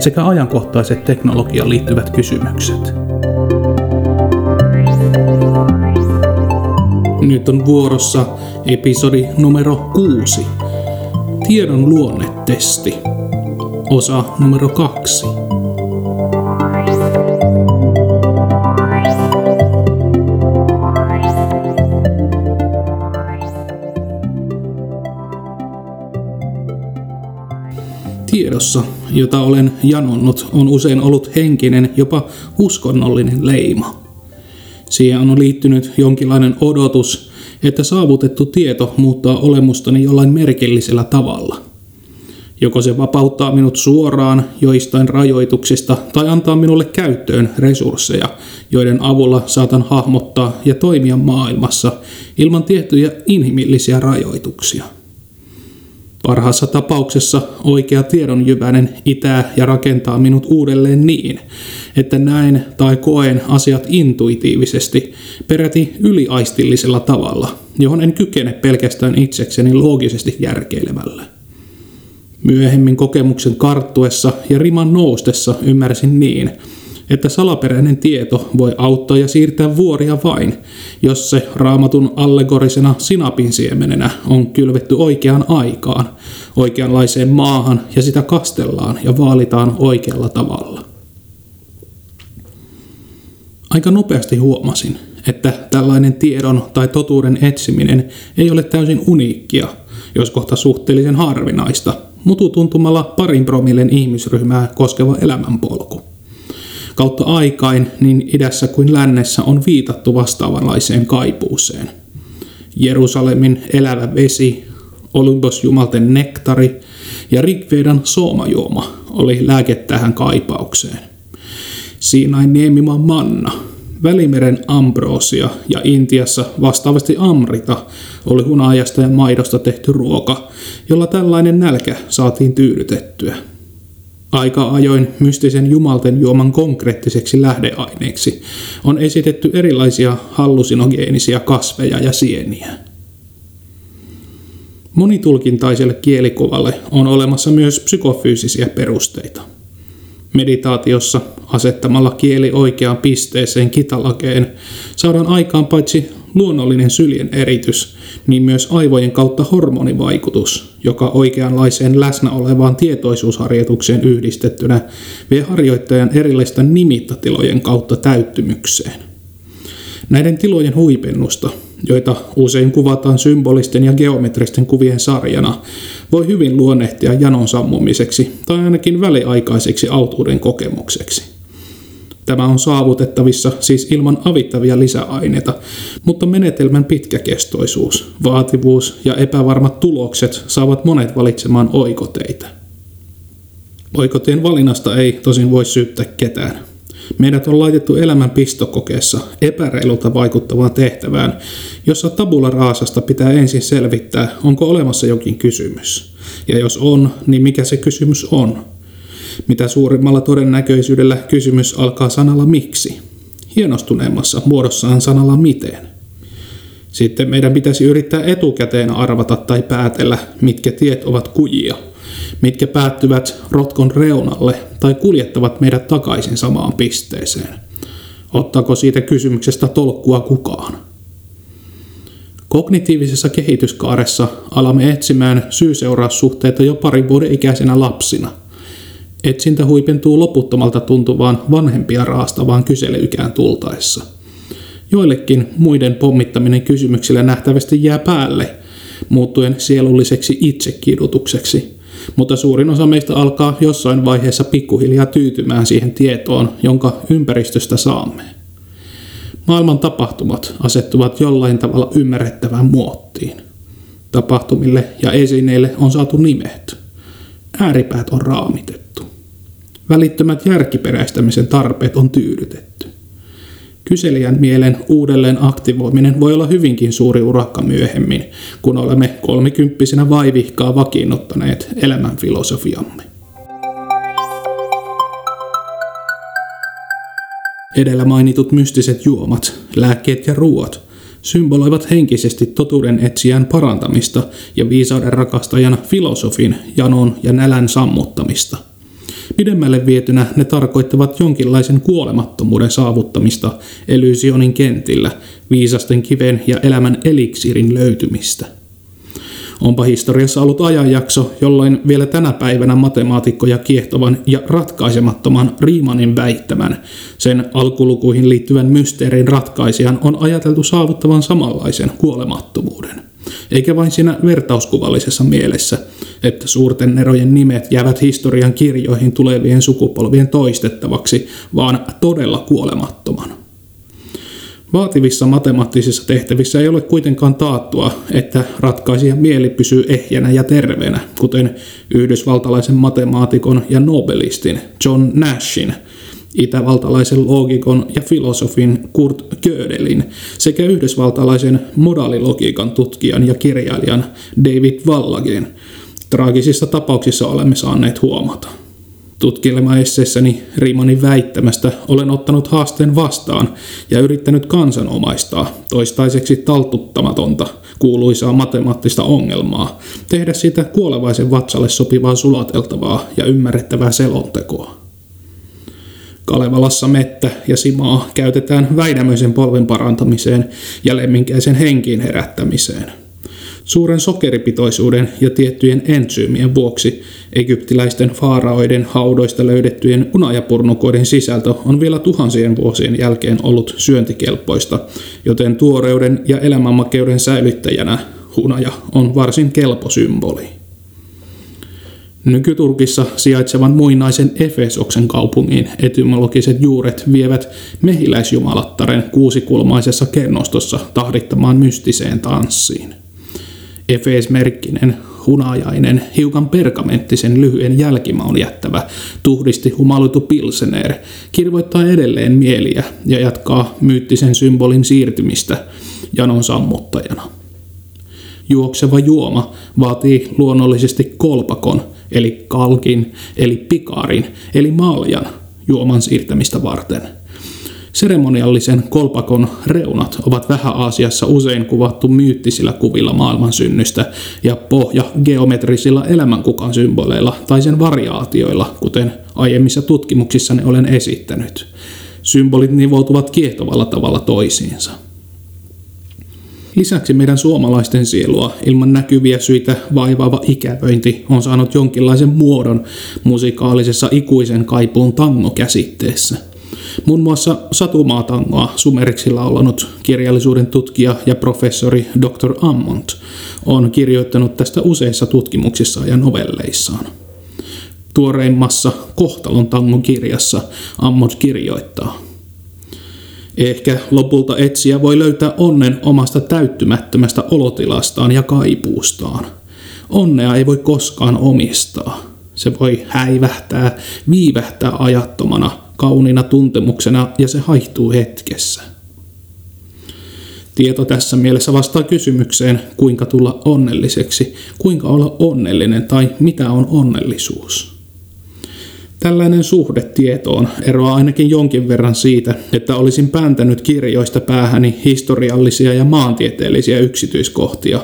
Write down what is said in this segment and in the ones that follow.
sekä ajankohtaiset teknologiaan liittyvät kysymykset. Nyt on vuorossa episodi numero 6. Tiedon luonnetesti. Osa numero 2. jota olen janonnut, on usein ollut henkinen, jopa uskonnollinen leima. Siihen on liittynyt jonkinlainen odotus, että saavutettu tieto muuttaa olemustani jollain merkillisellä tavalla. Joko se vapauttaa minut suoraan joistain rajoituksista tai antaa minulle käyttöön resursseja, joiden avulla saatan hahmottaa ja toimia maailmassa ilman tiettyjä inhimillisiä rajoituksia. Parhaassa tapauksessa oikea tiedonjyväinen itää ja rakentaa minut uudelleen niin, että näen tai koen asiat intuitiivisesti, peräti yliaistillisella tavalla, johon en kykene pelkästään itsekseni loogisesti järkeilemällä. Myöhemmin kokemuksen karttuessa ja riman noustessa ymmärsin niin, että salaperäinen tieto voi auttaa ja siirtää vuoria vain, jos se raamatun allegorisena sinapin siemenenä on kylvetty oikeaan aikaan, oikeanlaiseen maahan ja sitä kastellaan ja vaalitaan oikealla tavalla. Aika nopeasti huomasin, että tällainen tiedon tai totuuden etsiminen ei ole täysin uniikkia, jos kohta suhteellisen harvinaista, mututuntumalla parin promillen ihmisryhmää koskeva elämänpolku. Kautta aikain niin idässä kuin lännessä on viitattu vastaavanlaiseen kaipuuseen. Jerusalemin elävä vesi, Olympusjumalten nektari ja Rigvedan soomajuoma oli lääke tähän kaipaukseen. Siinain niemimaan manna, Välimeren ambroosia ja Intiassa vastaavasti amrita oli hunajasta ja maidosta tehty ruoka, jolla tällainen nälkä saatiin tyydytettyä. Aika ajoin mystisen jumalten juoman konkreettiseksi lähdeaineeksi on esitetty erilaisia hallusinogeenisia kasveja ja sieniä. Monitulkintaiselle kielikuvalle on olemassa myös psykofyysisiä perusteita. Meditaatiossa asettamalla kieli oikeaan pisteeseen kitalakeen saadaan aikaan paitsi luonnollinen syljen eritys, niin myös aivojen kautta hormonivaikutus, joka oikeanlaiseen läsnä olevaan tietoisuusharjoitukseen yhdistettynä vie harjoittajan erilaisten nimittatilojen kautta täyttymykseen. Näiden tilojen huipennusta, joita usein kuvataan symbolisten ja geometristen kuvien sarjana, voi hyvin luonnehtia janon sammumiseksi tai ainakin väliaikaiseksi autuuden kokemukseksi. Tämä on saavutettavissa siis ilman avittavia lisäaineita, mutta menetelmän pitkäkestoisuus, vaativuus ja epävarmat tulokset saavat monet valitsemaan oikoteitä. Oikoteen valinnasta ei tosin voi syyttää ketään. Meidät on laitettu elämän pistokokeessa epäreilulta vaikuttavaan tehtävään, jossa tabula raasasta pitää ensin selvittää, onko olemassa jokin kysymys. Ja jos on, niin mikä se kysymys on? Mitä suurimmalla todennäköisyydellä kysymys alkaa sanalla miksi. Hienostuneemmassa muodossaan sanalla miten. Sitten meidän pitäisi yrittää etukäteen arvata tai päätellä, mitkä tiet ovat kujia, mitkä päättyvät rotkon reunalle tai kuljettavat meidät takaisin samaan pisteeseen. Ottaako siitä kysymyksestä tolkkua kukaan? Kognitiivisessa kehityskaaressa alamme etsimään syy-seuraussuhteita jo parin vuoden ikäisenä lapsina. Etsintä huipentuu loputtomalta tuntuvaan vanhempia raastavaan kyselyikään tultaessa. Joillekin muiden pommittaminen kysymyksillä nähtävästi jää päälle, muuttuen sielulliseksi itsekidutukseksi, mutta suurin osa meistä alkaa jossain vaiheessa pikkuhiljaa tyytymään siihen tietoon, jonka ympäristöstä saamme. Maailman tapahtumat asettuvat jollain tavalla ymmärrettävään muottiin. Tapahtumille ja esineille on saatu nimet. Ääripäät on raamitettu. Välittömät järkiperäistämisen tarpeet on tyydytetty. Kyselijän mielen uudelleen aktivoiminen voi olla hyvinkin suuri urakka myöhemmin, kun olemme kolmikymppisenä vaivihkaa vakiinnuttaneet elämän filosofiamme. Edellä mainitut mystiset juomat, lääkkeet ja ruoat symboloivat henkisesti totuuden etsijän parantamista ja viisauden rakastajan filosofin janon ja nälän sammuttamista – Pidemmälle vietynä ne tarkoittavat jonkinlaisen kuolemattomuuden saavuttamista Elysionin kentillä, viisasten kiven ja elämän eliksirin löytymistä. Onpa historiassa ollut ajanjakso, jolloin vielä tänä päivänä matemaatikkoja kiehtovan ja ratkaisemattoman Riimanin väittämän, sen alkulukuihin liittyvän mysteerin ratkaisijan on ajateltu saavuttavan samanlaisen kuolemattomuuden eikä vain siinä vertauskuvallisessa mielessä, että suurten erojen nimet jäävät historian kirjoihin tulevien sukupolvien toistettavaksi, vaan todella kuolemattoman. Vaativissa matemaattisissa tehtävissä ei ole kuitenkaan taattua, että ratkaisija mieli pysyy ehjänä ja terveenä, kuten yhdysvaltalaisen matemaatikon ja nobelistin John Nashin – itävaltalaisen loogikon ja filosofin Kurt Gödelin sekä yhdysvaltalaisen modaalilogiikan tutkijan ja kirjailijan David Wallagen traagisissa tapauksissa olemme saaneet huomata. Tutkielemaesseessäni Rimanin väittämästä olen ottanut haasteen vastaan ja yrittänyt kansanomaistaa toistaiseksi taltuttamatonta kuuluisaa matemaattista ongelmaa, tehdä siitä kuolevaisen vatsalle sopivaa sulateltavaa ja ymmärrettävää selontekoa. Kalevalassa mettä ja simaa käytetään Väinämöisen polven parantamiseen ja lemminkäisen henkiin herättämiseen. Suuren sokeripitoisuuden ja tiettyjen entsyymien vuoksi egyptiläisten faaraoiden haudoista löydettyjen unajapurnukoiden sisältö on vielä tuhansien vuosien jälkeen ollut syöntikelpoista, joten tuoreuden ja elämänmakeuden säilyttäjänä hunaja on varsin kelpo symboli. Nykyturkissa sijaitsevan muinaisen Efesoksen kaupungin etymologiset juuret vievät mehiläisjumalattaren kuusikulmaisessa kennostossa tahdittamaan mystiseen tanssiin. Efes-merkkinen, hunajainen, hiukan pergamenttisen lyhyen jälkimaun jättävä, tuhdisti humaluitu pilseneer kirvoittaa edelleen mieliä ja jatkaa myyttisen symbolin siirtymistä janon sammuttajana. Juokseva juoma vaatii luonnollisesti kolpakon – eli kalkin, eli pikarin, eli maljan juoman siirtämistä varten. Seremoniallisen kolpakon reunat ovat Vähä-Aasiassa usein kuvattu myyttisillä kuvilla maailman synnystä ja pohja geometrisilla elämänkukan symboleilla tai sen variaatioilla, kuten aiemmissa tutkimuksissani olen esittänyt. Symbolit nivoutuvat kiehtovalla tavalla toisiinsa. Lisäksi meidän suomalaisten sielua ilman näkyviä syitä vaivaava ikävöinti on saanut jonkinlaisen muodon musikaalisessa ikuisen kaipuun tango-käsitteessä. Muun muassa Satumaatangoa sumeriksilla ollut kirjallisuuden tutkija ja professori Dr. Ammont on kirjoittanut tästä useissa tutkimuksissa ja novelleissaan. Tuoreimmassa Kohtalon tangon kirjassa Ammont kirjoittaa – Ehkä lopulta etsiä voi löytää onnen omasta täyttymättömästä olotilastaan ja kaipuustaan. Onnea ei voi koskaan omistaa. Se voi häivähtää, viivähtää ajattomana, kauniina tuntemuksena ja se haihtuu hetkessä. Tieto tässä mielessä vastaa kysymykseen, kuinka tulla onnelliseksi, kuinka olla onnellinen tai mitä on onnellisuus. Tällainen suhde tietoon eroaa ainakin jonkin verran siitä, että olisin pääntänyt kirjoista päähäni historiallisia ja maantieteellisiä yksityiskohtia,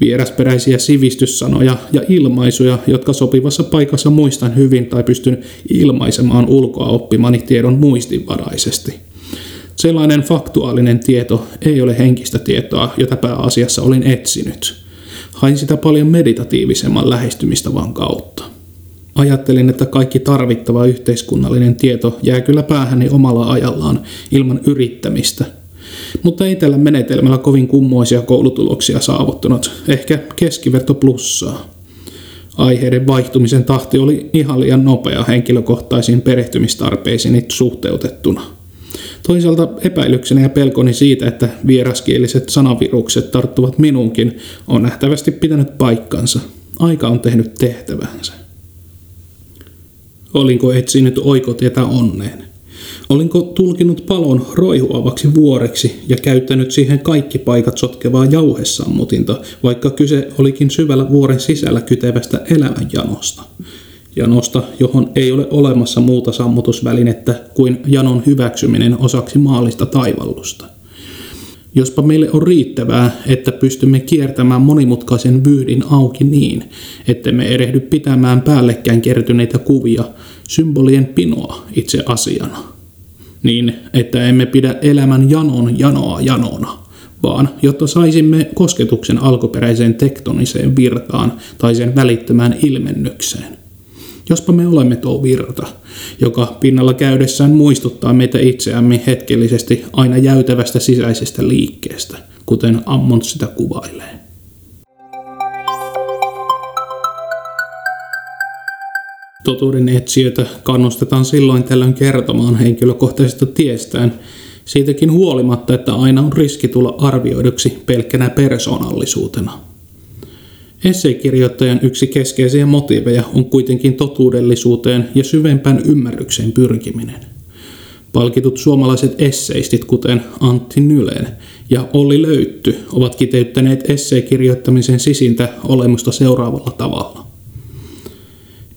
vierasperäisiä sivistyssanoja ja ilmaisuja, jotka sopivassa paikassa muistan hyvin tai pystyn ilmaisemaan ulkoa oppimani tiedon muistinvaraisesti. Sellainen faktuaalinen tieto ei ole henkistä tietoa, jota pääasiassa olin etsinyt. Hain sitä paljon meditatiivisemman lähestymistavan kautta. Ajattelin, että kaikki tarvittava yhteiskunnallinen tieto jää kyllä päähäni omalla ajallaan ilman yrittämistä. Mutta ei tällä menetelmällä kovin kummoisia koulutuloksia saavuttanut, ehkä keskiverto plussaa. Aiheiden vaihtumisen tahti oli ihan liian nopea henkilökohtaisiin perehtymistarpeisiin suhteutettuna. Toisaalta epäilykseni ja pelkoni siitä, että vieraskieliset sanavirukset tarttuvat minunkin, on nähtävästi pitänyt paikkansa. Aika on tehnyt tehtävänsä. Olinko etsinyt oikotietä onneen? Olinko tulkinut palon roihuavaksi vuoreksi ja käyttänyt siihen kaikki paikat sotkevaa jauhesammutinta, vaikka kyse olikin syvällä vuoren sisällä kytevästä elämänjanosta? Janosta, johon ei ole olemassa muuta sammutusvälinettä kuin janon hyväksyminen osaksi maallista taivallusta. Jospa meille on riittävää, että pystymme kiertämään monimutkaisen vyydin auki niin, että me erehdy pitämään päällekkäin kertyneitä kuvia, symbolien pinoa itse asiana. Niin, että emme pidä elämän janon janoa janona, vaan jotta saisimme kosketuksen alkuperäiseen tektoniseen virtaan tai sen välittömään ilmennykseen. Jospa me olemme tuo virta, joka pinnalla käydessään muistuttaa meitä itseämme hetkellisesti aina jäytävästä sisäisestä liikkeestä, kuten Ammon sitä kuvailee. Totuuden etsijöitä kannustetaan silloin tällöin kertomaan henkilökohtaisesta tiestään, siitäkin huolimatta, että aina on riski tulla arvioiduksi pelkkänä persoonallisuutena – Esseekirjoittajan yksi keskeisiä motiiveja on kuitenkin totuudellisuuteen ja syvempään ymmärrykseen pyrkiminen. Palkitut suomalaiset esseistit, kuten Antti Nyleen ja Olli Löytty, ovat kiteyttäneet esseekirjoittamisen sisintä olemusta seuraavalla tavalla.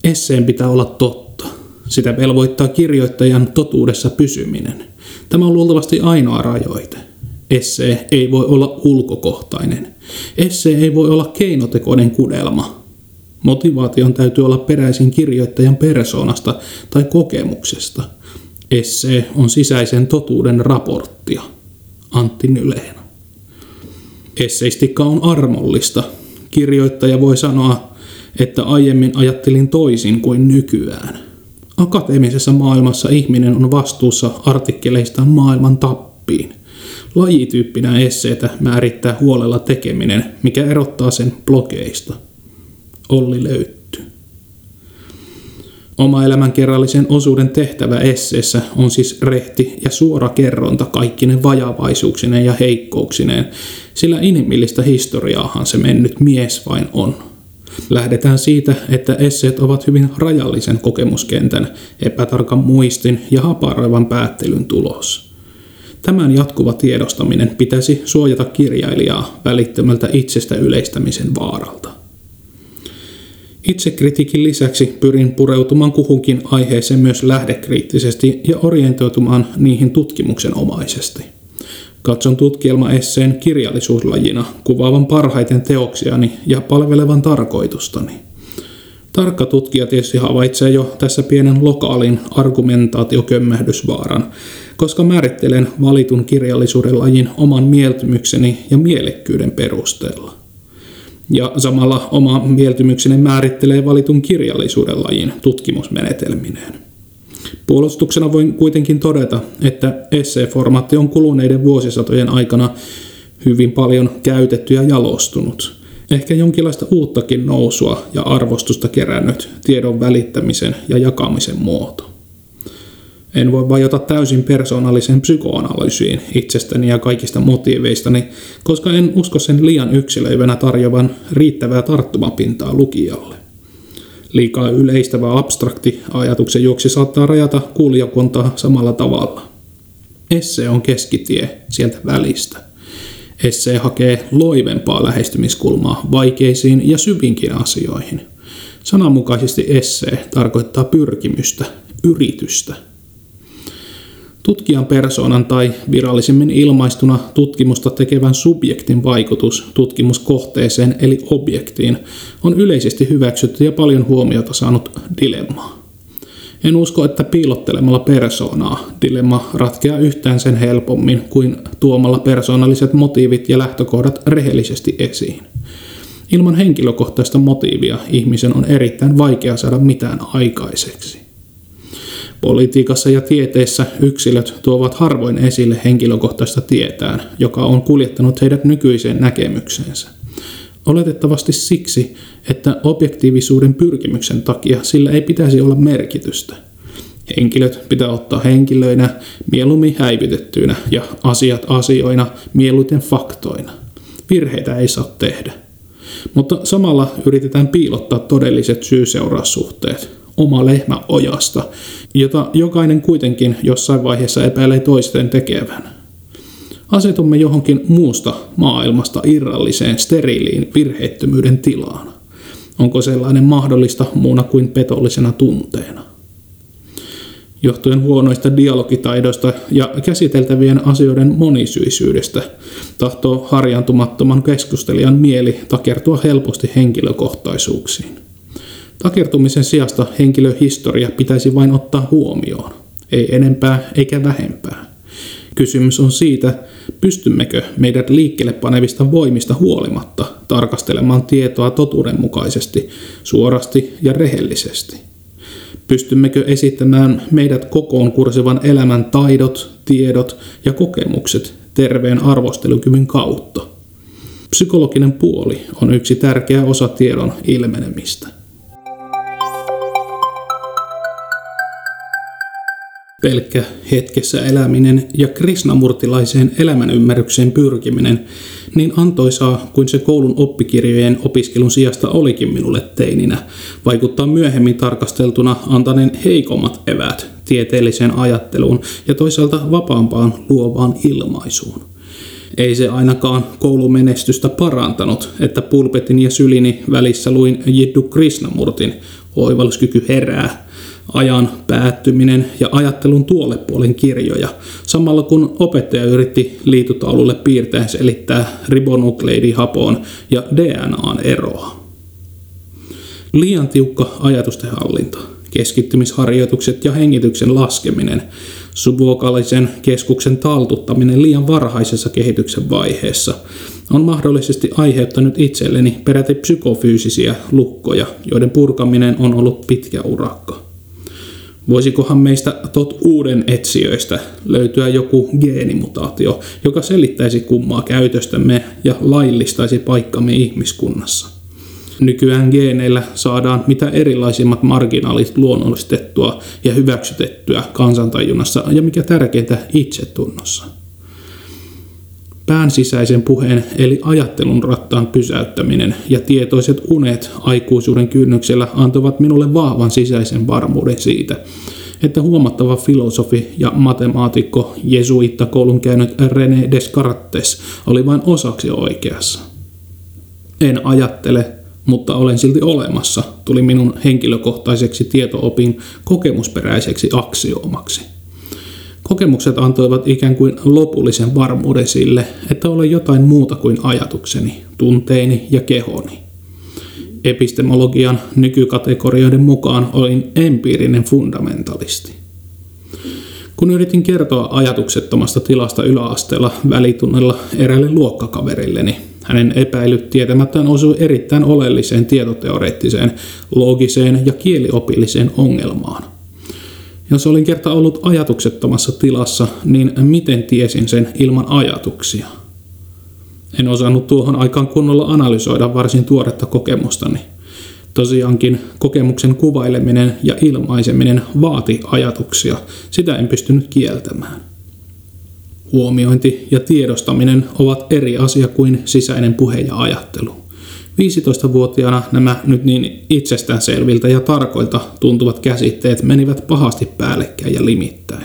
Esseen pitää olla totta. Sitä velvoittaa kirjoittajan totuudessa pysyminen. Tämä on luultavasti ainoa rajoite – Essee ei voi olla ulkokohtainen. Essee ei voi olla keinotekoinen kudelma. Motivaation täytyy olla peräisin kirjoittajan persoonasta tai kokemuksesta. Essee on sisäisen totuuden raporttia. Antti Nyleen. Esseistikka on armollista. Kirjoittaja voi sanoa, että aiemmin ajattelin toisin kuin nykyään. Akateemisessa maailmassa ihminen on vastuussa artikkeleistaan maailman tappiin – Lajityyppinä esseitä määrittää huolella tekeminen, mikä erottaa sen blogeista. Olli löytty. Oma elämänkerrallisen osuuden tehtävä esseessä on siis rehti ja suora kerronta kaikkinen vajavaisuuksineen ja heikkouksineen, sillä inhimillistä historiaahan se mennyt mies vain on. Lähdetään siitä, että esseet ovat hyvin rajallisen kokemuskentän, epätarkan muistin ja haparoivan päättelyn tulos. Tämän jatkuva tiedostaminen pitäisi suojata kirjailijaa välittömältä itsestä yleistämisen vaaralta. Itsekritiikin lisäksi pyrin pureutumaan kuhunkin aiheeseen myös lähdekriittisesti ja orientoitumaan niihin tutkimuksenomaisesti. Katson tutkielmaesseen kirjallisuuslajina kuvaavan parhaiten teoksiani ja palvelevan tarkoitustani. Tarkka tutkija tietysti havaitsee jo tässä pienen lokaalin argumentaatiokömmähdysvaaran, koska määrittelen valitun kirjallisuuden lajin oman mieltymykseni ja mielekkyyden perusteella. Ja samalla oma mieltymykseni määrittelee valitun kirjallisuuden lajin tutkimusmenetelmineen. Puolustuksena voin kuitenkin todeta, että esseeformaatti on kuluneiden vuosisatojen aikana hyvin paljon käytetty ja jalostunut. Ehkä jonkinlaista uuttakin nousua ja arvostusta kerännyt tiedon välittämisen ja jakamisen muoto. En voi vajota täysin persoonalliseen psykoanalyysiin itsestäni ja kaikista motiiveistani, koska en usko sen liian yksilöivänä tarjoavan riittävää tarttumapintaa lukijalle. Liikaa yleistävä abstrakti ajatuksen juoksi saattaa rajata kuulijakuntaa samalla tavalla. Esse on keskitie sieltä välistä. Esse hakee loivempaa lähestymiskulmaa vaikeisiin ja syvinkin asioihin. Sananmukaisesti esse tarkoittaa pyrkimystä, yritystä – Tutkijan persoonan tai virallisemmin ilmaistuna tutkimusta tekevän subjektin vaikutus tutkimuskohteeseen eli objektiin on yleisesti hyväksytty ja paljon huomiota saanut dilemma. En usko, että piilottelemalla persoonaa dilemma ratkeaa yhtään sen helpommin kuin tuomalla persoonalliset motiivit ja lähtökohdat rehellisesti esiin. Ilman henkilökohtaista motiivia ihmisen on erittäin vaikea saada mitään aikaiseksi. Politiikassa ja tieteessä yksilöt tuovat harvoin esille henkilökohtaista tietään, joka on kuljettanut heidät nykyiseen näkemykseensä. Oletettavasti siksi, että objektiivisuuden pyrkimyksen takia sillä ei pitäisi olla merkitystä. Henkilöt pitää ottaa henkilöinä, mieluummin häivytettyinä ja asiat asioina, mieluiten faktoina. Virheitä ei saa tehdä. Mutta samalla yritetään piilottaa todelliset syy-seuraussuhteet, oma lehmä ojasta, jota jokainen kuitenkin jossain vaiheessa epäilee toisten tekevän. Asetumme johonkin muusta maailmasta irralliseen steriiliin virheettömyyden tilaan. Onko sellainen mahdollista muuna kuin petollisena tunteena? johtuen huonoista dialogitaidoista ja käsiteltävien asioiden monisyisyydestä, tahtoo harjantumattoman keskustelijan mieli takertua helposti henkilökohtaisuuksiin. Takertumisen sijasta henkilöhistoria pitäisi vain ottaa huomioon, ei enempää eikä vähempää. Kysymys on siitä, pystymmekö meidät liikkeelle panevista voimista huolimatta tarkastelemaan tietoa totuudenmukaisesti, suorasti ja rehellisesti – Pystymmekö esittämään meidät kokoon kursivan elämän taidot, tiedot ja kokemukset terveen arvostelukyvyn kautta? Psykologinen puoli on yksi tärkeä osa tiedon ilmenemistä. Pelkkä hetkessä eläminen ja krishnamurtilaiseen elämänymmärrykseen pyrkiminen, niin antoisaa kuin se koulun oppikirjojen opiskelun sijasta olikin minulle teininä, vaikuttaa myöhemmin tarkasteltuna antaneen heikommat eväät tieteelliseen ajatteluun ja toisaalta vapaampaan luovaan ilmaisuun. Ei se ainakaan koulumenestystä parantanut, että pulpetin ja sylini välissä luin Jiddu Krishnamurtin oivalluskyky herää ajan päättyminen ja ajattelun tuolle puolen kirjoja, samalla kun opettaja yritti liitutaululle piirtäen selittää ribonukleidihapon ja DNAn eroa. Liian tiukka ajatusten hallinta, keskittymisharjoitukset ja hengityksen laskeminen, subvokaalisen keskuksen taltuttaminen liian varhaisessa kehityksen vaiheessa on mahdollisesti aiheuttanut itselleni peräti psykofyysisiä lukkoja, joiden purkaminen on ollut pitkä urakka. Voisikohan meistä tot uuden etsijöistä löytyä joku geenimutaatio, joka selittäisi kummaa käytöstämme ja laillistaisi paikkamme ihmiskunnassa? Nykyään geeneillä saadaan mitä erilaisimmat marginaalit luonnollistettua ja hyväksytettyä kansantajunnassa ja mikä tärkeintä itsetunnossa. Pään sisäisen puheen eli ajattelun rattaan pysäyttäminen ja tietoiset unet aikuisuuden kynnyksellä antavat minulle vahvan sisäisen varmuuden siitä, että huomattava filosofi ja matemaatikko jesuittakoulun käynyt René Descartes oli vain osaksi oikeassa. En ajattele, mutta olen silti olemassa, tuli minun henkilökohtaiseksi tietoopin kokemusperäiseksi aksioomaksi. Kokemukset antoivat ikään kuin lopullisen varmuuden sille, että olen jotain muuta kuin ajatukseni, tunteini ja kehoni. Epistemologian nykykategorioiden mukaan olin empiirinen fundamentalisti. Kun yritin kertoa ajatuksettomasta tilasta yläasteella välitunnella erälle luokkakaverilleni, hänen epäilyt tietämättään osui erittäin oleelliseen tietoteoreettiseen, loogiseen ja kieliopilliseen ongelmaan. Jos olin kerta ollut ajatuksettomassa tilassa, niin miten tiesin sen ilman ajatuksia? En osannut tuohon aikaan kunnolla analysoida varsin tuoretta kokemustani. Tosiaankin kokemuksen kuvaileminen ja ilmaiseminen vaati ajatuksia, sitä en pystynyt kieltämään. Huomiointi ja tiedostaminen ovat eri asia kuin sisäinen puhe ja ajattelu. 15-vuotiaana nämä nyt niin itsestäänselviltä ja tarkoilta tuntuvat käsitteet menivät pahasti päällekkäin ja limittäin.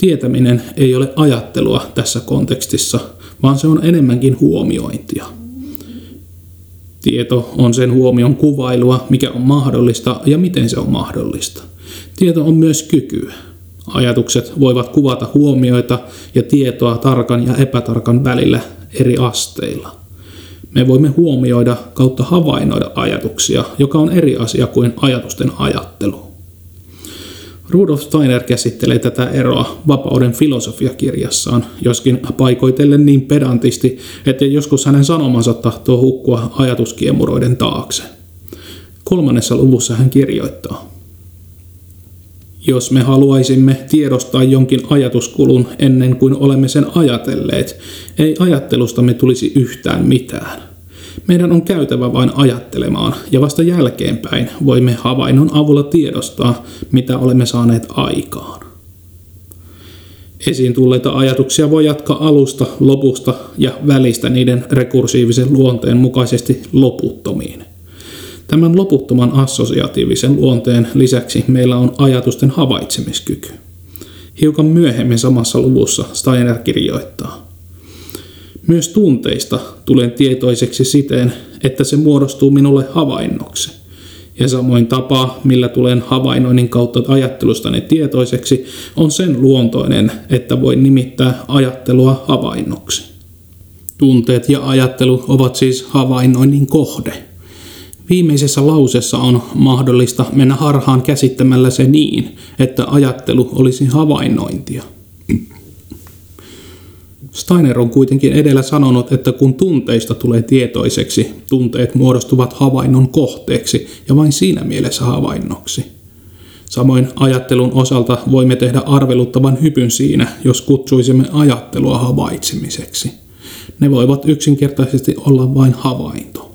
Tietäminen ei ole ajattelua tässä kontekstissa, vaan se on enemmänkin huomiointia. Tieto on sen huomion kuvailua, mikä on mahdollista ja miten se on mahdollista. Tieto on myös kykyä. Ajatukset voivat kuvata huomioita ja tietoa tarkan ja epätarkan välillä eri asteilla. Me voimme huomioida kautta havainnoida ajatuksia, joka on eri asia kuin ajatusten ajattelu. Rudolf Steiner käsittelee tätä eroa vapauden filosofiakirjassaan, joskin paikoitellen niin pedantisti, että joskus hänen sanomansa tahtoo hukkua ajatuskiemuroiden taakse. Kolmannessa luvussa hän kirjoittaa. Jos me haluaisimme tiedostaa jonkin ajatuskulun ennen kuin olemme sen ajatelleet, ei ajattelustamme tulisi yhtään mitään. Meidän on käytävä vain ajattelemaan, ja vasta jälkeenpäin voimme havainnon avulla tiedostaa, mitä olemme saaneet aikaan. Esiin tulleita ajatuksia voi jatkaa alusta, lopusta ja välistä niiden rekursiivisen luonteen mukaisesti loputtomiin. Tämän loputtoman assosiatiivisen luonteen lisäksi meillä on ajatusten havaitsemiskyky. Hiukan myöhemmin samassa luvussa Steiner kirjoittaa. Myös tunteista tulen tietoiseksi siten, että se muodostuu minulle havainnoksi. Ja samoin tapa, millä tulen havainnoinnin kautta ajattelustani tietoiseksi, on sen luontoinen, että voin nimittää ajattelua havainnoksi. Tunteet ja ajattelu ovat siis havainnoinnin kohde. Viimeisessä lausessa on mahdollista mennä harhaan käsittämällä se niin, että ajattelu olisi havainnointia. Steiner on kuitenkin edellä sanonut, että kun tunteista tulee tietoiseksi, tunteet muodostuvat havainnon kohteeksi ja vain siinä mielessä havainnoksi. Samoin ajattelun osalta voimme tehdä arveluttavan hypyn siinä, jos kutsuisimme ajattelua havaitsemiseksi. Ne voivat yksinkertaisesti olla vain havainto.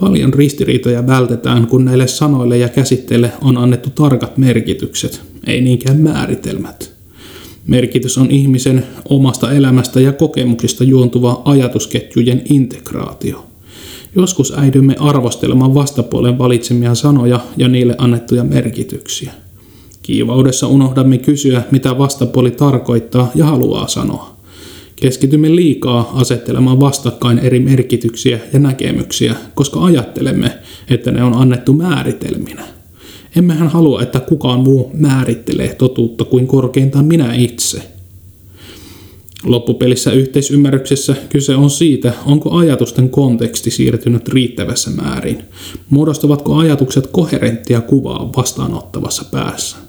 Paljon ristiriitoja vältetään, kun näille sanoille ja käsitteille on annettu tarkat merkitykset, ei niinkään määritelmät. Merkitys on ihmisen omasta elämästä ja kokemuksista juontuva ajatusketjujen integraatio. Joskus äidymme arvostelemaan vastapuolen valitsemia sanoja ja niille annettuja merkityksiä. Kiivaudessa unohdamme kysyä, mitä vastapuoli tarkoittaa ja haluaa sanoa. Keskitymme liikaa asettelemaan vastakkain eri merkityksiä ja näkemyksiä, koska ajattelemme, että ne on annettu määritelminä. Emmehän halua, että kukaan muu määrittelee totuutta kuin korkeintaan minä itse. Loppupelissä yhteisymmärryksessä kyse on siitä, onko ajatusten konteksti siirtynyt riittävässä määrin. Muodostavatko ajatukset koherenttia kuvaa vastaanottavassa päässä?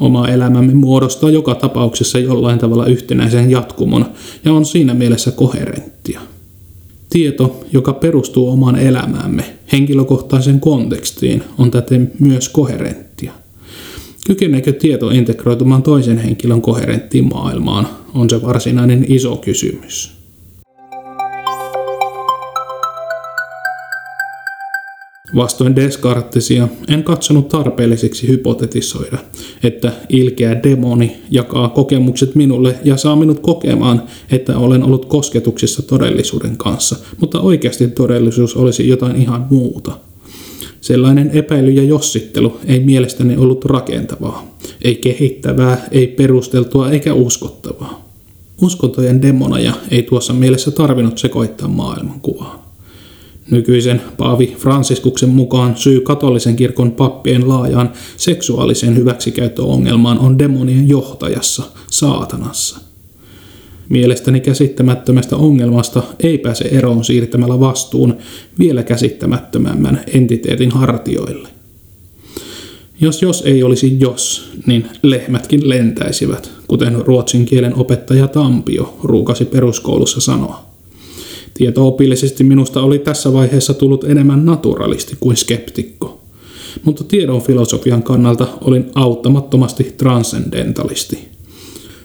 Oma elämämme muodostaa joka tapauksessa jollain tavalla yhtenäisen jatkumon ja on siinä mielessä koherenttia. Tieto, joka perustuu omaan elämäämme, henkilökohtaisen kontekstiin, on täten myös koherenttia. Kykeneekö tieto integroitumaan toisen henkilön koherenttiin maailmaan, on se varsinainen iso kysymys. Vastoin Descartesia en katsonut tarpeelliseksi hypotetisoida, että ilkeä demoni jakaa kokemukset minulle ja saa minut kokemaan, että olen ollut kosketuksissa todellisuuden kanssa, mutta oikeasti todellisuus olisi jotain ihan muuta. Sellainen epäily ja jossittelu ei mielestäni ollut rakentavaa, ei kehittävää, ei perusteltua eikä uskottavaa. Uskontojen demonaja ei tuossa mielessä tarvinnut sekoittaa maailmankuvaa. Nykyisen Paavi Fransiskuksen mukaan syy katolisen kirkon pappien laajaan seksuaaliseen hyväksikäyttöongelmaan on demonien johtajassa, saatanassa. Mielestäni käsittämättömästä ongelmasta ei pääse eroon siirtämällä vastuun vielä käsittämättömämmän entiteetin hartioille. Jos jos ei olisi jos, niin lehmätkin lentäisivät, kuten ruotsin kielen opettaja Tampio ruukasi peruskoulussa sanoa. Tieto-opillisesti minusta oli tässä vaiheessa tullut enemmän naturalisti kuin skeptikko. Mutta tiedon filosofian kannalta olin auttamattomasti transcendentalisti.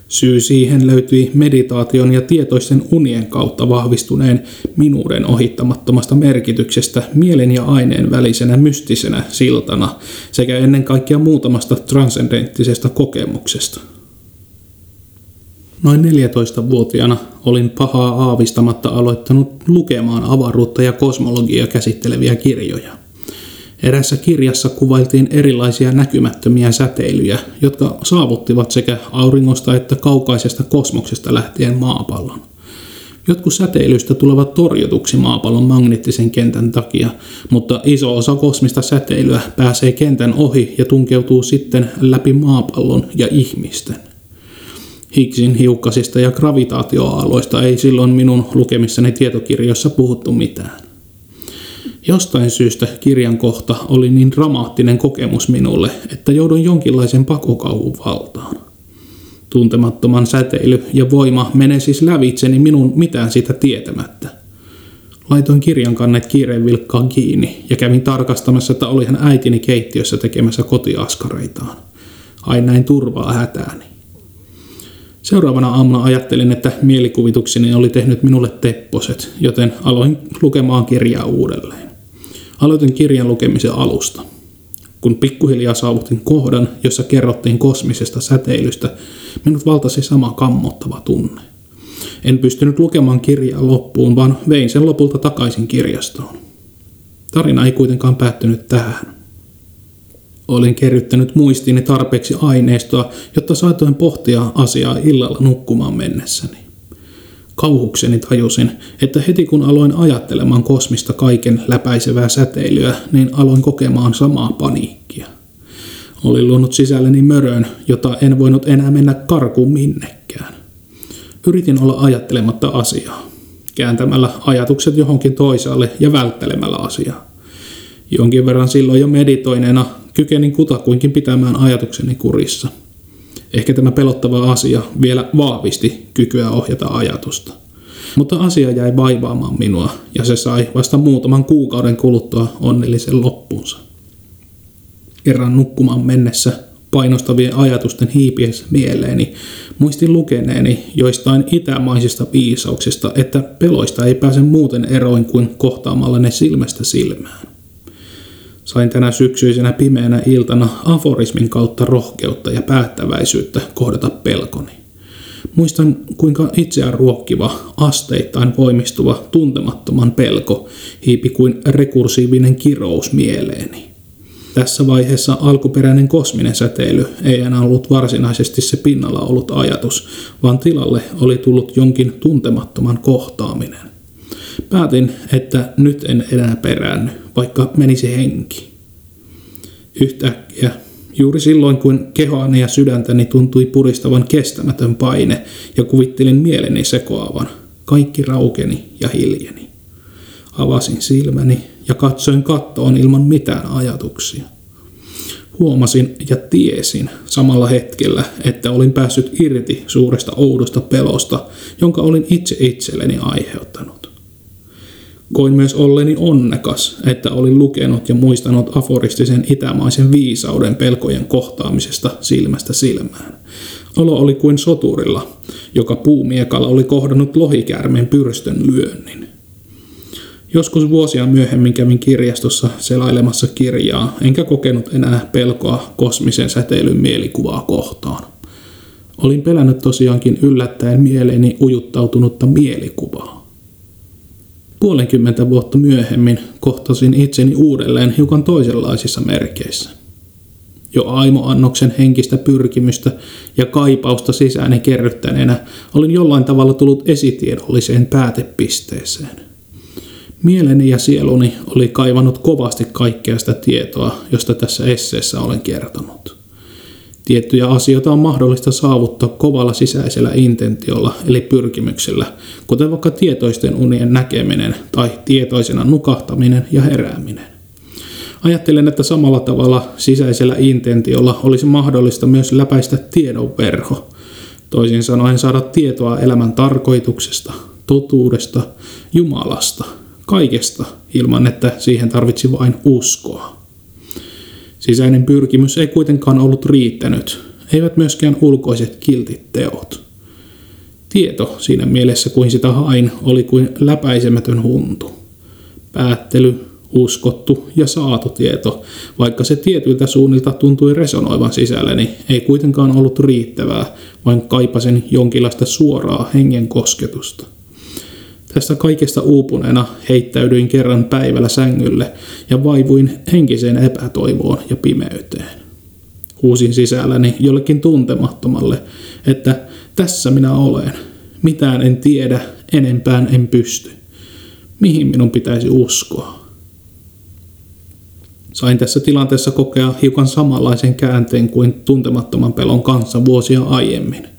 Syy siihen löytyi meditaation ja tietoisten unien kautta vahvistuneen minuuden ohittamattomasta merkityksestä mielen ja aineen välisenä mystisenä siltana sekä ennen kaikkea muutamasta transcendenttisesta kokemuksesta – Noin 14-vuotiaana olin pahaa aavistamatta aloittanut lukemaan avaruutta ja kosmologiaa käsitteleviä kirjoja. Erässä kirjassa kuvailtiin erilaisia näkymättömiä säteilyjä, jotka saavuttivat sekä auringosta että kaukaisesta kosmoksesta lähtien maapallon. Jotkut säteilystä tulevat torjutuksi maapallon magneettisen kentän takia, mutta iso osa kosmista säteilyä pääsee kentän ohi ja tunkeutuu sitten läpi maapallon ja ihmisten. Higgsin hiukkasista ja gravitaatioaaloista ei silloin minun lukemissani tietokirjoissa puhuttu mitään. Jostain syystä kirjan kohta oli niin dramaattinen kokemus minulle, että joudun jonkinlaisen pakokauhun valtaan. Tuntemattoman säteily ja voima menee siis lävitseni minun mitään sitä tietämättä. Laitoin kirjan kannet kiireen vilkkaan kiinni ja kävin tarkastamassa, että olihan äitini keittiössä tekemässä kotiaskareitaan. Hain näin turvaa hätääni. Seuraavana aamuna ajattelin, että mielikuvitukseni oli tehnyt minulle tepposet, joten aloin lukemaan kirjaa uudelleen. Aloitin kirjan lukemisen alusta. Kun pikkuhiljaa saavutin kohdan, jossa kerrottiin kosmisesta säteilystä, minut valtasi sama kammottava tunne. En pystynyt lukemaan kirjaa loppuun, vaan vein sen lopulta takaisin kirjastoon. Tarina ei kuitenkaan päättynyt tähän. Olin kerryttänyt muistiini tarpeeksi aineistoa, jotta saatoin pohtia asiaa illalla nukkumaan mennessäni. Kauhukseni tajusin, että heti kun aloin ajattelemaan kosmista kaiken läpäisevää säteilyä, niin aloin kokemaan samaa paniikkia. Olin luonut sisälleni mörön, jota en voinut enää mennä karkuun minnekään. Yritin olla ajattelematta asiaa, kääntämällä ajatukset johonkin toisaalle ja välttelemällä asiaa. Jonkin verran silloin jo meditoineena kykenin kutakuinkin pitämään ajatukseni kurissa. Ehkä tämä pelottava asia vielä vahvisti kykyä ohjata ajatusta. Mutta asia jäi vaivaamaan minua ja se sai vasta muutaman kuukauden kuluttua onnellisen loppuunsa. Kerran nukkumaan mennessä painostavien ajatusten hiipiessä mieleeni muistin lukeneeni joistain itämaisista viisauksista, että peloista ei pääse muuten eroin kuin kohtaamalla ne silmästä silmään. Sain tänä syksyisenä pimeänä iltana aforismin kautta rohkeutta ja päättäväisyyttä kohdata pelkoni. Muistan, kuinka itseään ruokkiva, asteittain voimistuva, tuntemattoman pelko hiipi kuin rekursiivinen kirous mieleeni. Tässä vaiheessa alkuperäinen kosminen säteily ei enää ollut varsinaisesti se pinnalla ollut ajatus, vaan tilalle oli tullut jonkin tuntemattoman kohtaaminen. Päätin, että nyt en enää peräänny, vaikka menisi henki. Yhtäkkiä, juuri silloin kun kehoani ja sydäntäni tuntui puristavan kestämätön paine ja kuvittelin mieleni sekoavan, kaikki raukeni ja hiljeni. Avasin silmäni ja katsoin kattoon ilman mitään ajatuksia. Huomasin ja tiesin samalla hetkellä, että olin päässyt irti suuresta oudosta pelosta, jonka olin itse itselleni aiheuttanut. Koin myös olleni onnekas, että olin lukenut ja muistanut aforistisen itämaisen viisauden pelkojen kohtaamisesta silmästä silmään. Olo oli kuin soturilla, joka puumiekalla oli kohdannut lohikärmeen pyrstön lyönnin. Joskus vuosia myöhemmin kävin kirjastossa selailemassa kirjaa, enkä kokenut enää pelkoa kosmisen säteilyn mielikuvaa kohtaan. Olin pelännyt tosiaankin yllättäen mieleeni ujuttautunutta mielikuvaa. Puolenkymmentä vuotta myöhemmin kohtasin itseni uudelleen hiukan toisenlaisissa merkeissä. Jo aimoannoksen henkistä pyrkimystä ja kaipausta sisääni kerryttäneenä olin jollain tavalla tullut esitiedolliseen päätepisteeseen. Mieleni ja sieluni oli kaivannut kovasti kaikkea sitä tietoa, josta tässä esseessä olen kertonut. Tiettyjä asioita on mahdollista saavuttaa kovalla sisäisellä intentiolla eli pyrkimyksellä, kuten vaikka tietoisten unien näkeminen tai tietoisena nukahtaminen ja herääminen. Ajattelen, että samalla tavalla sisäisellä intentiolla olisi mahdollista myös läpäistä tiedon verho, toisin sanoen saada tietoa elämän tarkoituksesta, totuudesta, Jumalasta – kaikesta ilman, että siihen tarvitsi vain uskoa. Sisäinen pyrkimys ei kuitenkaan ollut riittänyt, eivät myöskään ulkoiset kiltit teot. Tieto siinä mielessä, kuin sitä hain, oli kuin läpäisemätön huntu. Päättely, uskottu ja saatu tieto, vaikka se tietyiltä suunnilta tuntui resonoivan sisälläni, ei kuitenkaan ollut riittävää, vain kaipasin jonkinlaista suoraa hengen kosketusta. Tästä kaikesta uupuneena heittäydyin kerran päivällä sängylle ja vaivuin henkiseen epätoivoon ja pimeyteen. Huusin sisälläni jollekin tuntemattomalle, että tässä minä olen. Mitään en tiedä, enempään en pysty. Mihin minun pitäisi uskoa? Sain tässä tilanteessa kokea hiukan samanlaisen käänteen kuin tuntemattoman pelon kanssa vuosia aiemmin –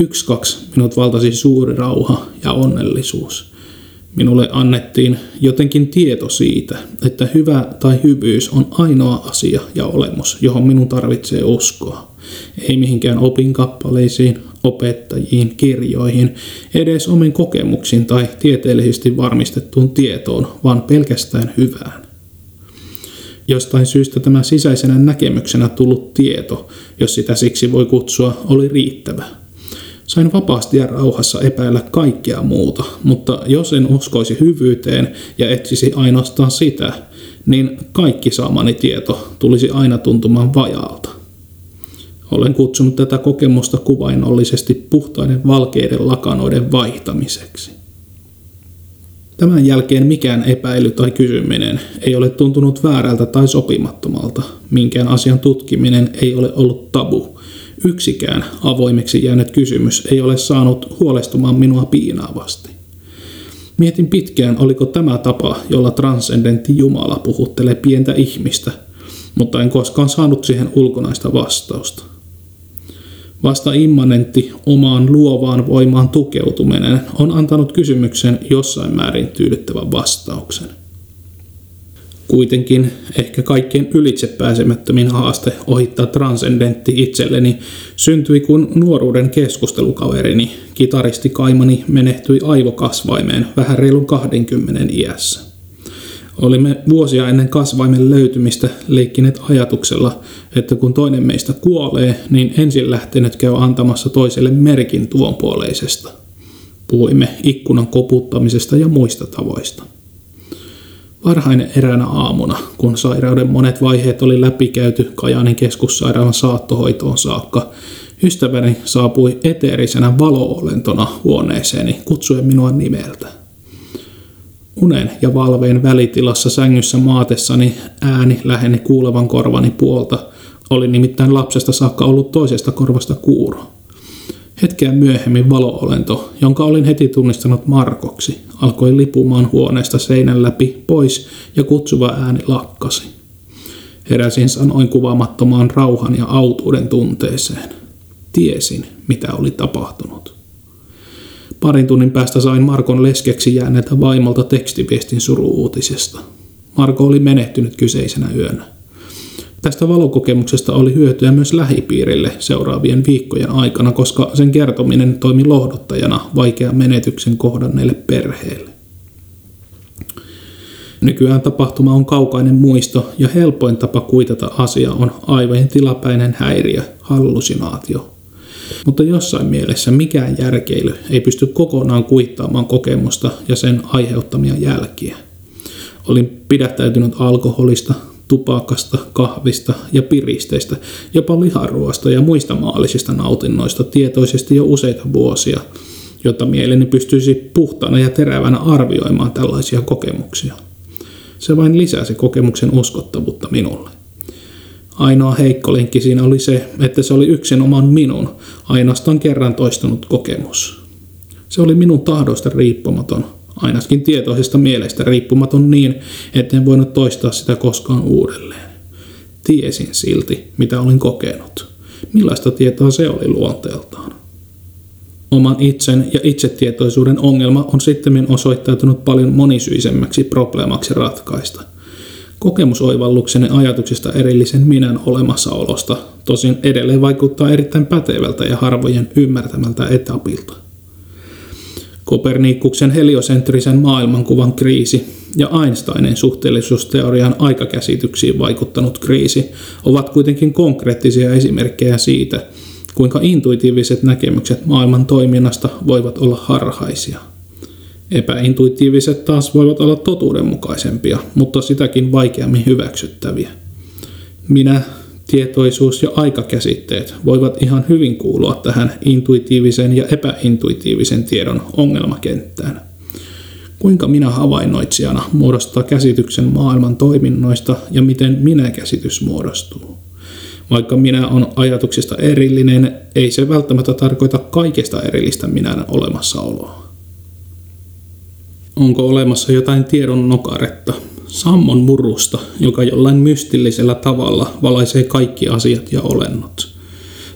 Yksi, kaksi minut valtasi suuri rauha ja onnellisuus. Minulle annettiin jotenkin tieto siitä, että hyvä tai hyvyys on ainoa asia ja olemus, johon minun tarvitsee uskoa. Ei mihinkään opinkappaleisiin, opettajiin, kirjoihin, edes omiin kokemuksiin tai tieteellisesti varmistettuun tietoon, vaan pelkästään hyvään. Jostain syystä tämä sisäisenä näkemyksenä tullut tieto, jos sitä siksi voi kutsua, oli riittävä – Sain vapaasti ja rauhassa epäillä kaikkea muuta, mutta jos en uskoisi hyvyyteen ja etsisi ainoastaan sitä, niin kaikki saamani tieto tulisi aina tuntumaan vajaalta. Olen kutsunut tätä kokemusta kuvainnollisesti puhtaiden valkeiden lakanoiden vaihtamiseksi. Tämän jälkeen mikään epäily tai kysyminen ei ole tuntunut väärältä tai sopimattomalta. Minkään asian tutkiminen ei ole ollut tabu. Yksikään avoimeksi jäänyt kysymys ei ole saanut huolestumaan minua piinaavasti. Mietin pitkään, oliko tämä tapa, jolla transcendentti Jumala puhuttelee pientä ihmistä, mutta en koskaan saanut siihen ulkonaista vastausta. Vasta immanentti omaan luovaan voimaan tukeutuminen on antanut kysymyksen jossain määrin tyydyttävän vastauksen. Kuitenkin ehkä kaikkien ylitsepääsemättömin haaste ohittaa transcendentti itselleni syntyi kun nuoruuden keskustelukaverini, kitaristi Kaimani, menehtyi aivokasvaimeen vähän reilun 20 iässä. Olimme vuosia ennen kasvaimen löytymistä leikkineet ajatuksella, että kun toinen meistä kuolee, niin ensin lähtenyt käy antamassa toiselle merkin tuonpuoleisesta. Puhuimme ikkunan koputtamisesta ja muista tavoista. Varhainen eräänä aamuna, kun sairauden monet vaiheet oli läpikäyty Kajaanin keskussairaalan saattohoitoon saakka, ystäväni saapui eteerisenä valoolentona huoneeseeni kutsuen minua nimeltä. Unen ja valveen välitilassa sängyssä maatessani ääni läheni kuulevan korvani puolta, oli nimittäin lapsesta saakka ollut toisesta korvasta kuuro. Hetkeä myöhemmin valoolento, jonka olin heti tunnistanut Markoksi, alkoi lipumaan huoneesta seinän läpi pois ja kutsuva ääni lakkasi. Heräsin sanoin kuvaamattomaan rauhan ja autuuden tunteeseen. Tiesin, mitä oli tapahtunut. Parin tunnin päästä sain Markon leskeksi jääneeltä vaimolta tekstiviestin suruuutisesta. Marko oli menehtynyt kyseisenä yönä. Tästä valokokemuksesta oli hyötyä myös lähipiirille seuraavien viikkojen aikana, koska sen kertominen toimi lohduttajana vaikean menetyksen kohdanneelle perheelle. Nykyään tapahtuma on kaukainen muisto ja helpoin tapa kuitata asia on aivojen tilapäinen häiriö, hallusinaatio. Mutta jossain mielessä mikään järkeily ei pysty kokonaan kuittaamaan kokemusta ja sen aiheuttamia jälkiä. Olin pidättäytynyt alkoholista, tupakasta, kahvista ja piristeistä, jopa liharuoasta ja muista maallisista nautinnoista tietoisesti jo useita vuosia, jotta mieleni pystyisi puhtaana ja terävänä arvioimaan tällaisia kokemuksia. Se vain lisäsi kokemuksen uskottavuutta minulle. Ainoa heikko linkki siinä oli se, että se oli yksinomaan minun, ainoastaan kerran toistunut kokemus. Se oli minun tahdosta riippumaton, ainakin tietoisesta mielestä riippumaton niin, etten voinut toistaa sitä koskaan uudelleen. Tiesin silti, mitä olin kokenut. Millaista tietoa se oli luonteeltaan. Oman itsen ja itsetietoisuuden ongelma on sitten osoittautunut paljon monisyisemmäksi probleemaksi ratkaista. Kokemusoivalluksenne ajatuksista erillisen minän olemassaolosta tosin edelleen vaikuttaa erittäin pätevältä ja harvojen ymmärtämältä etapilta – Kopernikuksen heliosentrisen maailmankuvan kriisi ja Einsteinin suhteellisuusteorian aikakäsityksiin vaikuttanut kriisi ovat kuitenkin konkreettisia esimerkkejä siitä, kuinka intuitiiviset näkemykset maailman toiminnasta voivat olla harhaisia. Epäintuitiiviset taas voivat olla totuudenmukaisempia, mutta sitäkin vaikeammin hyväksyttäviä. Minä tietoisuus ja aikakäsitteet voivat ihan hyvin kuulua tähän intuitiivisen ja epäintuitiivisen tiedon ongelmakenttään. Kuinka minä havainnoitsijana muodostaa käsityksen maailman toiminnoista ja miten minä käsitys muodostuu? Vaikka minä on ajatuksista erillinen, ei se välttämättä tarkoita kaikesta erillistä minän olemassaoloa. Onko olemassa jotain tiedon nokaretta, sammon murusta, joka jollain mystillisellä tavalla valaisee kaikki asiat ja olennot.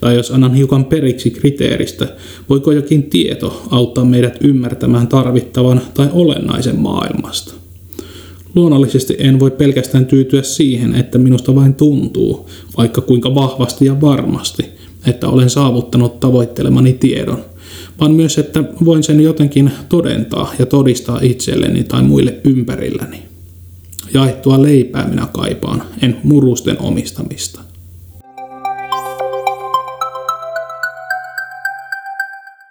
Tai jos annan hiukan periksi kriteeristä, voiko jokin tieto auttaa meidät ymmärtämään tarvittavan tai olennaisen maailmasta? Luonnollisesti en voi pelkästään tyytyä siihen, että minusta vain tuntuu, vaikka kuinka vahvasti ja varmasti, että olen saavuttanut tavoittelemani tiedon, vaan myös, että voin sen jotenkin todentaa ja todistaa itselleni tai muille ympärilläni. Jaettua leipää minä kaipaan, en murusten omistamista.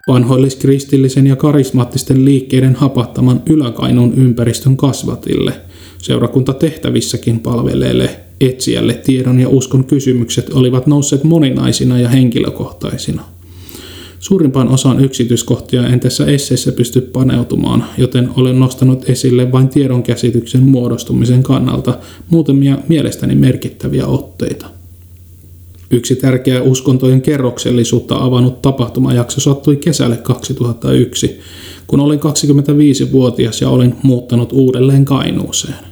Vanhoilliskristillisen ja karismaattisten liikkeiden hapattaman yläkainun ympäristön kasvatille, seurakunta tehtävissäkin palveleelle etsijälle tiedon ja uskon kysymykset olivat nousseet moninaisina ja henkilökohtaisina. Suurimpaan osaan yksityiskohtia en tässä esseessä pysty paneutumaan, joten olen nostanut esille vain tiedonkäsityksen muodostumisen kannalta muutamia mielestäni merkittäviä otteita. Yksi tärkeä uskontojen kerroksellisuutta avannut tapahtumajakso sattui kesälle 2001, kun olin 25-vuotias ja olin muuttanut uudelleen Kainuuseen.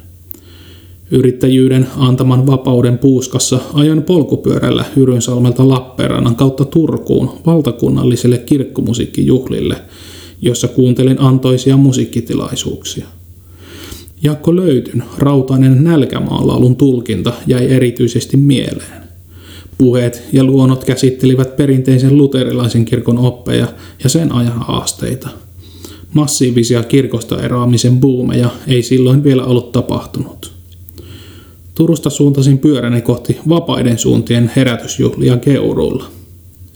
Yrittäjyyden antaman vapauden puuskassa ajoin polkupyörällä Hyrynsalmelta Lappeenrannan kautta Turkuun valtakunnallisille kirkkomusiikkijuhlille, jossa kuuntelin antoisia musiikkitilaisuuksia. Jakko Löytyn rautainen nälkämaalaulun tulkinta jäi erityisesti mieleen. Puheet ja luonnot käsittelivät perinteisen luterilaisen kirkon oppeja ja sen ajan haasteita. Massiivisia kirkosta eroamisen buumeja ei silloin vielä ollut tapahtunut. Turusta suuntasin pyöräni kohti vapaiden suuntien herätysjuhlia Keurulla.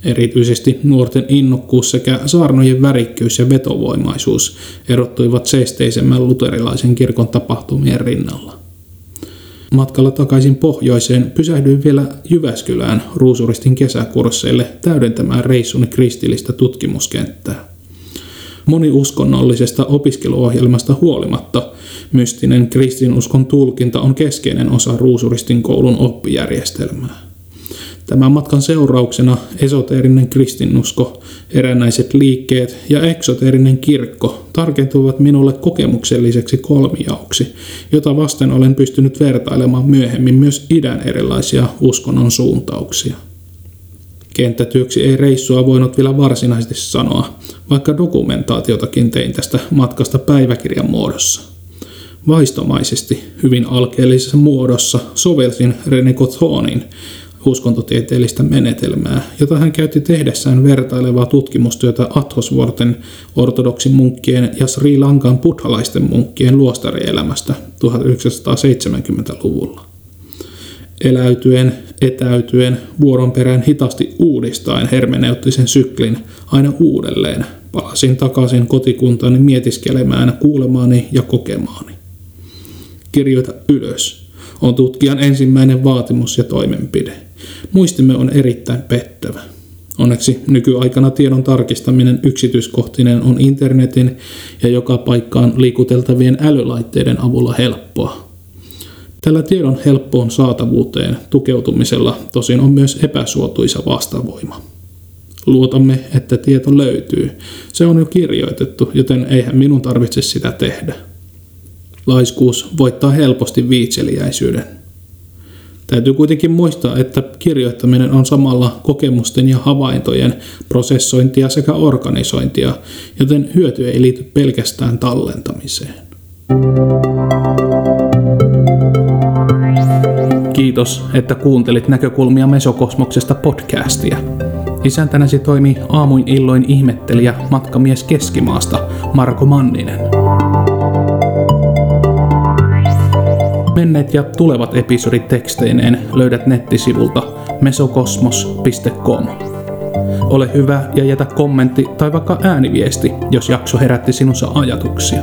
Erityisesti nuorten innokkuus sekä saarnojen värikkyys ja vetovoimaisuus erottuivat seesteisemmän luterilaisen kirkon tapahtumien rinnalla. Matkalla takaisin pohjoiseen pysähdyin vielä Jyväskylään Ruusuristin kesäkursseille täydentämään reissuni kristillistä tutkimuskenttää. Moniuskonnollisesta opiskeluohjelmasta huolimatta mystinen kristinuskon tulkinta on keskeinen osa Ruusuristin koulun oppijärjestelmää. Tämän matkan seurauksena esoteerinen kristinusko, erännäiset liikkeet ja eksoteerinen kirkko tarkentuvat minulle kokemukselliseksi kolmijauksi, jota vasten olen pystynyt vertailemaan myöhemmin myös idän erilaisia uskonnon suuntauksia. Kenttätyöksi ei reissua voinut vielä varsinaisesti sanoa, vaikka dokumentaatiotakin tein tästä matkasta päiväkirjan muodossa. Vaistomaisesti, hyvin alkeellisessa muodossa sovelsin René Cothonin uskontotieteellistä menetelmää, jota hän käytti tehdessään vertailevaa tutkimustyötä Athosvuorten ortodoksin munkkien ja Sri Lankan buddhalaisten munkkien luostarielämästä 1970-luvulla. Eläytyen, etäytyen, vuoron perään hitaasti uudistaen hermeneuttisen syklin aina uudelleen, palasin takaisin kotikuntaani mietiskelemään kuulemaani ja kokemaani. Kirjoita ylös on tutkijan ensimmäinen vaatimus ja toimenpide. Muistimme on erittäin pettävä. Onneksi nykyaikana tiedon tarkistaminen yksityiskohtinen on internetin ja joka paikkaan liikuteltavien älylaitteiden avulla helppoa. Tällä tiedon helppoon saatavuuteen tukeutumisella tosin on myös epäsuotuisa vastavoima. Luotamme, että tieto löytyy. Se on jo kirjoitettu, joten eihän minun tarvitse sitä tehdä. Laiskuus voittaa helposti viitseliäisyyden. Täytyy kuitenkin muistaa, että kirjoittaminen on samalla kokemusten ja havaintojen prosessointia sekä organisointia, joten hyöty ei liity pelkästään tallentamiseen. Kiitos, että kuuntelit näkökulmia Mesokosmoksesta podcastia. Isäntänäsi toimi aamuin illoin ihmettelijä matkamies Keskimaasta Marko Manninen. Menneet ja tulevat episodit teksteineen löydät nettisivulta mesokosmos.com. Ole hyvä ja jätä kommentti tai vaikka ääniviesti, jos jakso herätti sinussa ajatuksia.